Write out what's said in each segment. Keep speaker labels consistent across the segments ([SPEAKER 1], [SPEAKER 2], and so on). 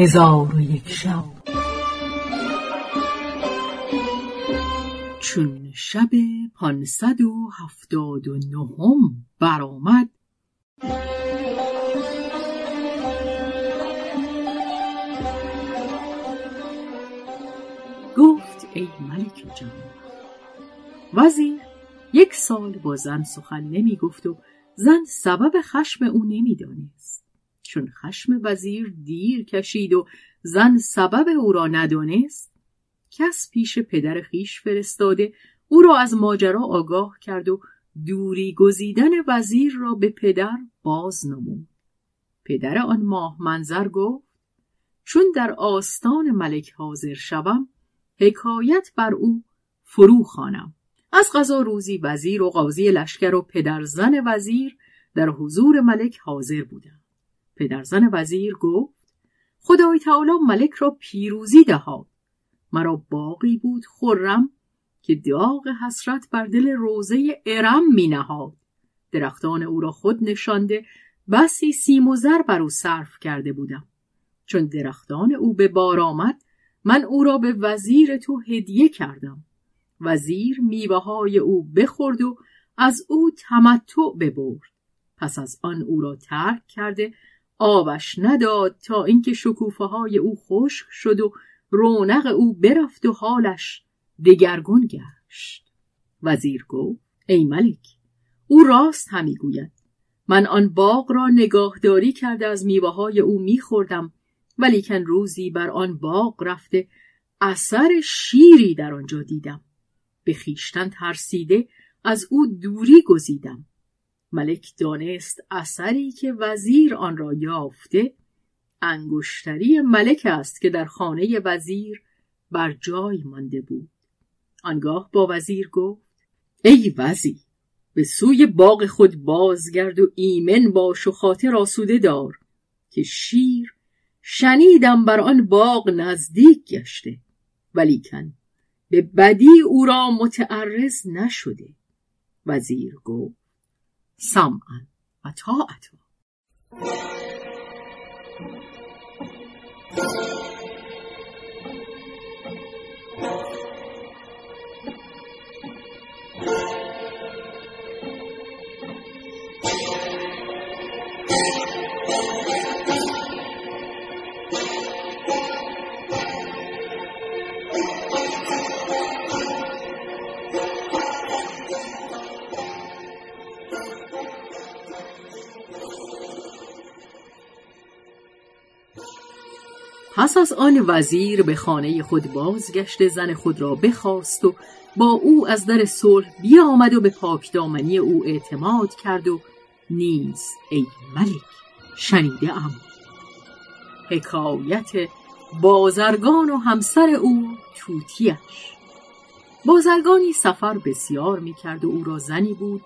[SPEAKER 1] هزار و یک شب.
[SPEAKER 2] چون شب پانصد و هفتاد و نهم برآمد. گفت ای ملک جان وزیر یک سال با زن سخن نمی گفت و زن سبب خشم او نمی‌دانست. چون خشم وزیر دیر کشید و زن سبب او را ندانست کس پیش پدر خیش فرستاده او را از ماجرا آگاه کرد و دوری گزیدن وزیر را به پدر باز نمود. پدر آن ماه منظر گفت چون در آستان ملک حاضر شوم حکایت بر او فرو خانم از غذا روزی وزیر و قاضی لشکر و پدرزن وزیر در حضور ملک حاضر بودند. پدرزن وزیر گفت خدای تعالی ملک را پیروزی دهاد. مرا باقی بود خرم که داغ حسرت بر دل روزه ارم می نهاد درختان او را خود نشانده بسی سیم و زر بر او صرف کرده بودم. چون درختان او به بار آمد من او را به وزیر تو هدیه کردم. وزیر میوه های او بخورد و از او تمتع ببرد. پس از آن او را ترک کرده آبش نداد تا اینکه شکوفه های او خشک شد و رونق او برفت و حالش دگرگون گشت. وزیر گفت ای ملک او راست همی گوید. من آن باغ را نگاهداری کرده از میوه های او میخوردم ولیکن روزی بر آن باغ رفته اثر شیری در آنجا دیدم. به خیشتن ترسیده از او دوری گزیدم. ملک دانست اثری که وزیر آن را یافته انگشتری ملک است که در خانه وزیر بر جای مانده بود. آنگاه با وزیر گفت ای وزیر به سوی باغ خود بازگرد و ایمن باش و خاطر آسوده دار که شیر شنیدم بر آن باغ نزدیک گشته ولیکن به بدی او را متعرض نشده. وزیر گفت سمعا و طاعتا پس از آن وزیر به خانه خود بازگشت زن خود را بخواست و با او از در صلح بیامد و به پاکدامنی او اعتماد کرد و نیز ای ملک شنیده ام. حکایت بازرگان و همسر او توتیش بازرگانی سفر بسیار می کرد و او را زنی بود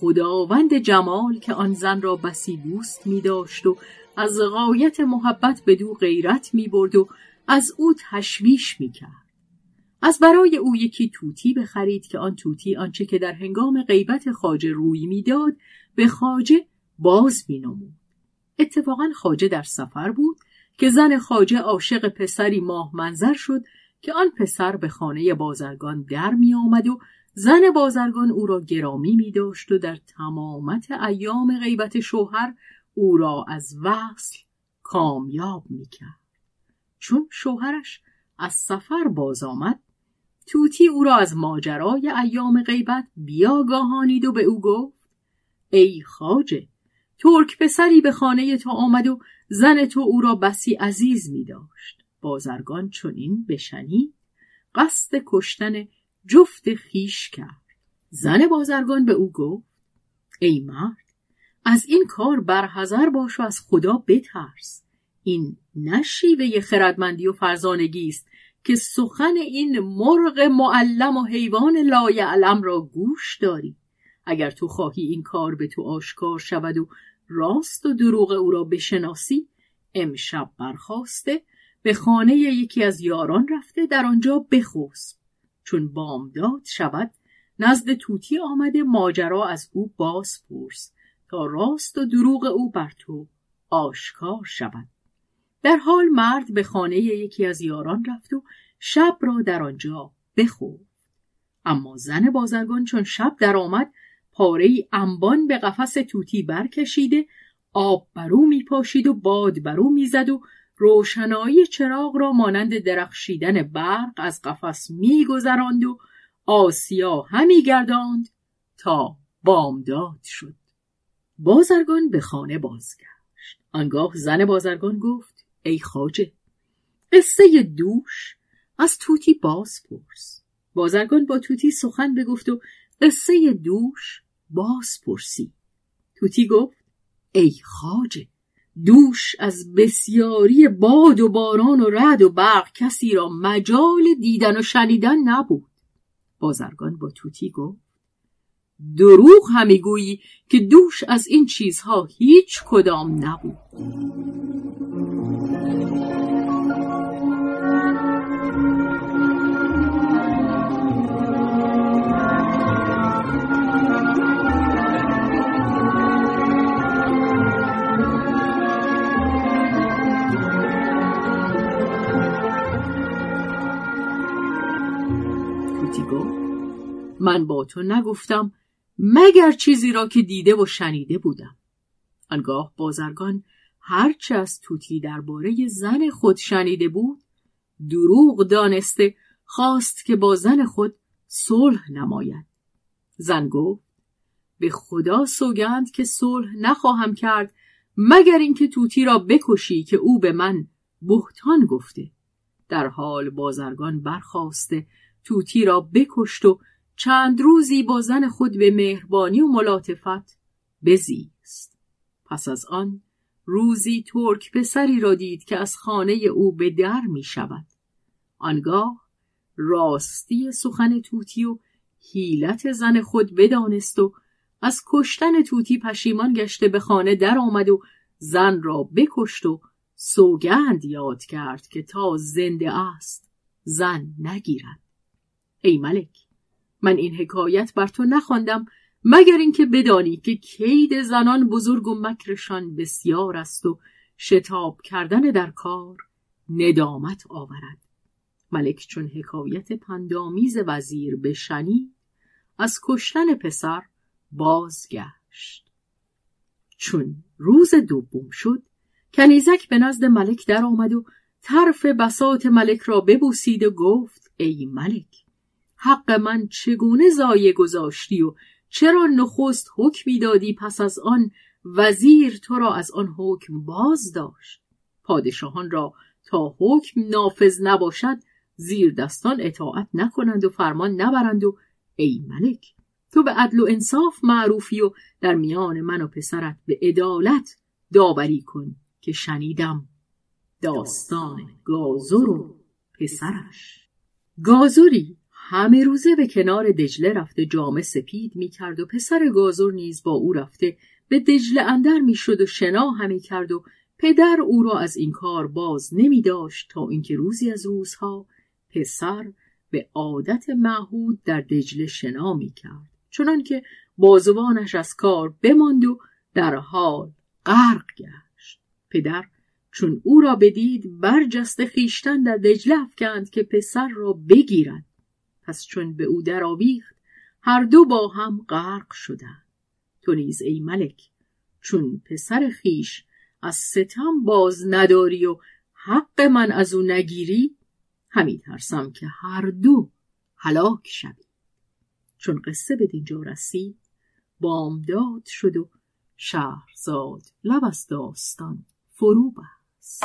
[SPEAKER 2] خداوند جمال که آن زن را بسی دوست می داشت و از غایت محبت به دو غیرت می برد و از او تشویش می کرد. از برای او یکی توتی بخرید که آن توتی آنچه که در هنگام غیبت خاجه روی می‌داد به خاجه باز می نمود. اتفاقا خاجه در سفر بود که زن خاجه عاشق پسری ماه منظر شد که آن پسر به خانه بازرگان در می آمد و زن بازرگان او را گرامی می داشت و در تمامت ایام غیبت شوهر او را از وصل کامیاب می کرد. چون شوهرش از سفر باز آمد توتی او را از ماجرای ایام غیبت بیاگاهانید و به او گفت ای خاجه ترک پسری به خانه تو آمد و زن تو او را بسی عزیز می داشت. بازرگان چنین بشنید قصد کشتن جفت خیش کرد. زن بازرگان به او گفت ای مرد از این کار برحذر باش و از خدا بترس. این نه شیوه خردمندی و فرزانگی است که سخن این مرغ معلم و حیوان لایعلم را گوش داری. اگر تو خواهی این کار به تو آشکار شود و راست و دروغ او را بشناسی امشب برخواسته به خانه یکی از یاران رفته در آنجا بخوست چون بامداد شود نزد توتی آمده ماجرا از او باز پرس تا راست و دروغ او بر تو آشکار شود. در حال مرد به خانه یکی از یاران رفت و شب را در آنجا بخورد. اما زن بازرگان چون شب درآمد پاره انبان به قفس توتی برکشیده آب برو می پاشید و باد برو می‌زد و روشنایی چراغ را مانند درخشیدن برق از قفس میگذراند و آسیا همی گرداند تا بامداد شد. بازرگان به خانه بازگشت. آنگاه زن بازرگان گفت ای خاجه قصه دوش از توتی باز پرس. بازرگان با توتی سخن بگفت و قصه دوش باز پرسی. توتی گفت ای خاجه دوش از بسیاری باد و باران و رد و برق کسی را مجال دیدن و شنیدن نبود. بازرگان با توتی گفت دروغ همی گویی که دوش از این چیزها هیچ کدام نبود. من با تو نگفتم مگر چیزی را که دیده و شنیده بودم. آنگاه بازرگان هرچه از توتی درباره زن خود شنیده بود دروغ دانسته خواست که با زن خود صلح نماید. زن گفت به خدا سوگند که صلح نخواهم کرد مگر اینکه توتی را بکشی که او به من بهتان گفته. در حال بازرگان برخواسته توتی را بکشت و چند روزی با زن خود به مهربانی و ملاطفت بزیست. پس از آن روزی ترک پسری را دید که از خانه او به در می شود. آنگاه راستی سخن توتی و حیلت زن خود بدانست و از کشتن توتی پشیمان گشته به خانه در آمد و زن را بکشت و سوگند یاد کرد که تا زنده است زن نگیرد. ای ملک من این حکایت بر تو نخواندم مگر اینکه بدانی که کید زنان بزرگ و مکرشان بسیار است و شتاب کردن در کار ندامت آورد. ملک چون حکایت پندامیز وزیر بشنید از کشتن پسر بازگشت. چون روز دوم شد کنیزک به نزد ملک در آمد و طرف بسات ملک را ببوسید و گفت ای ملک حق من چگونه زایه گذاشتی و چرا نخست حکمی دادی پس از آن وزیر تو را از آن حکم باز داشت؟ پادشاهان را تا حکم نافذ نباشد زیر دستان اطاعت نکنند و فرمان نبرند و ای ملک تو به عدل و انصاف معروفی و در میان من و پسرت به عدالت داوری کن که شنیدم داستان گازور و پسرش. گازوری؟ همه روزه به کنار دجله رفته جامه سپید می کرد و پسر گازور نیز با او رفته. به دجله اندر می شد و شنا همی کرد و پدر او را از این کار باز نمی داشت تا اینکه روزی از روزها پسر به عادت معهود در دجله شنا می کرد چنان که بازوانش از کار بماند و در حال غرق گشت. پدر چون او را بدید برجست خیشتن در دجله افکند که پسر را بگیرد. پس چون به او درآویخت هر دو با هم غرق شدند. تو نیز ای ملک چون پسر خیش از ستم باز نداری و حق من از او نگیری همی ترسم که هر دو هلاک شوی. چون قصه به دینجا رسید بامداد شد و شهرزاد لب از داستان فرو بست.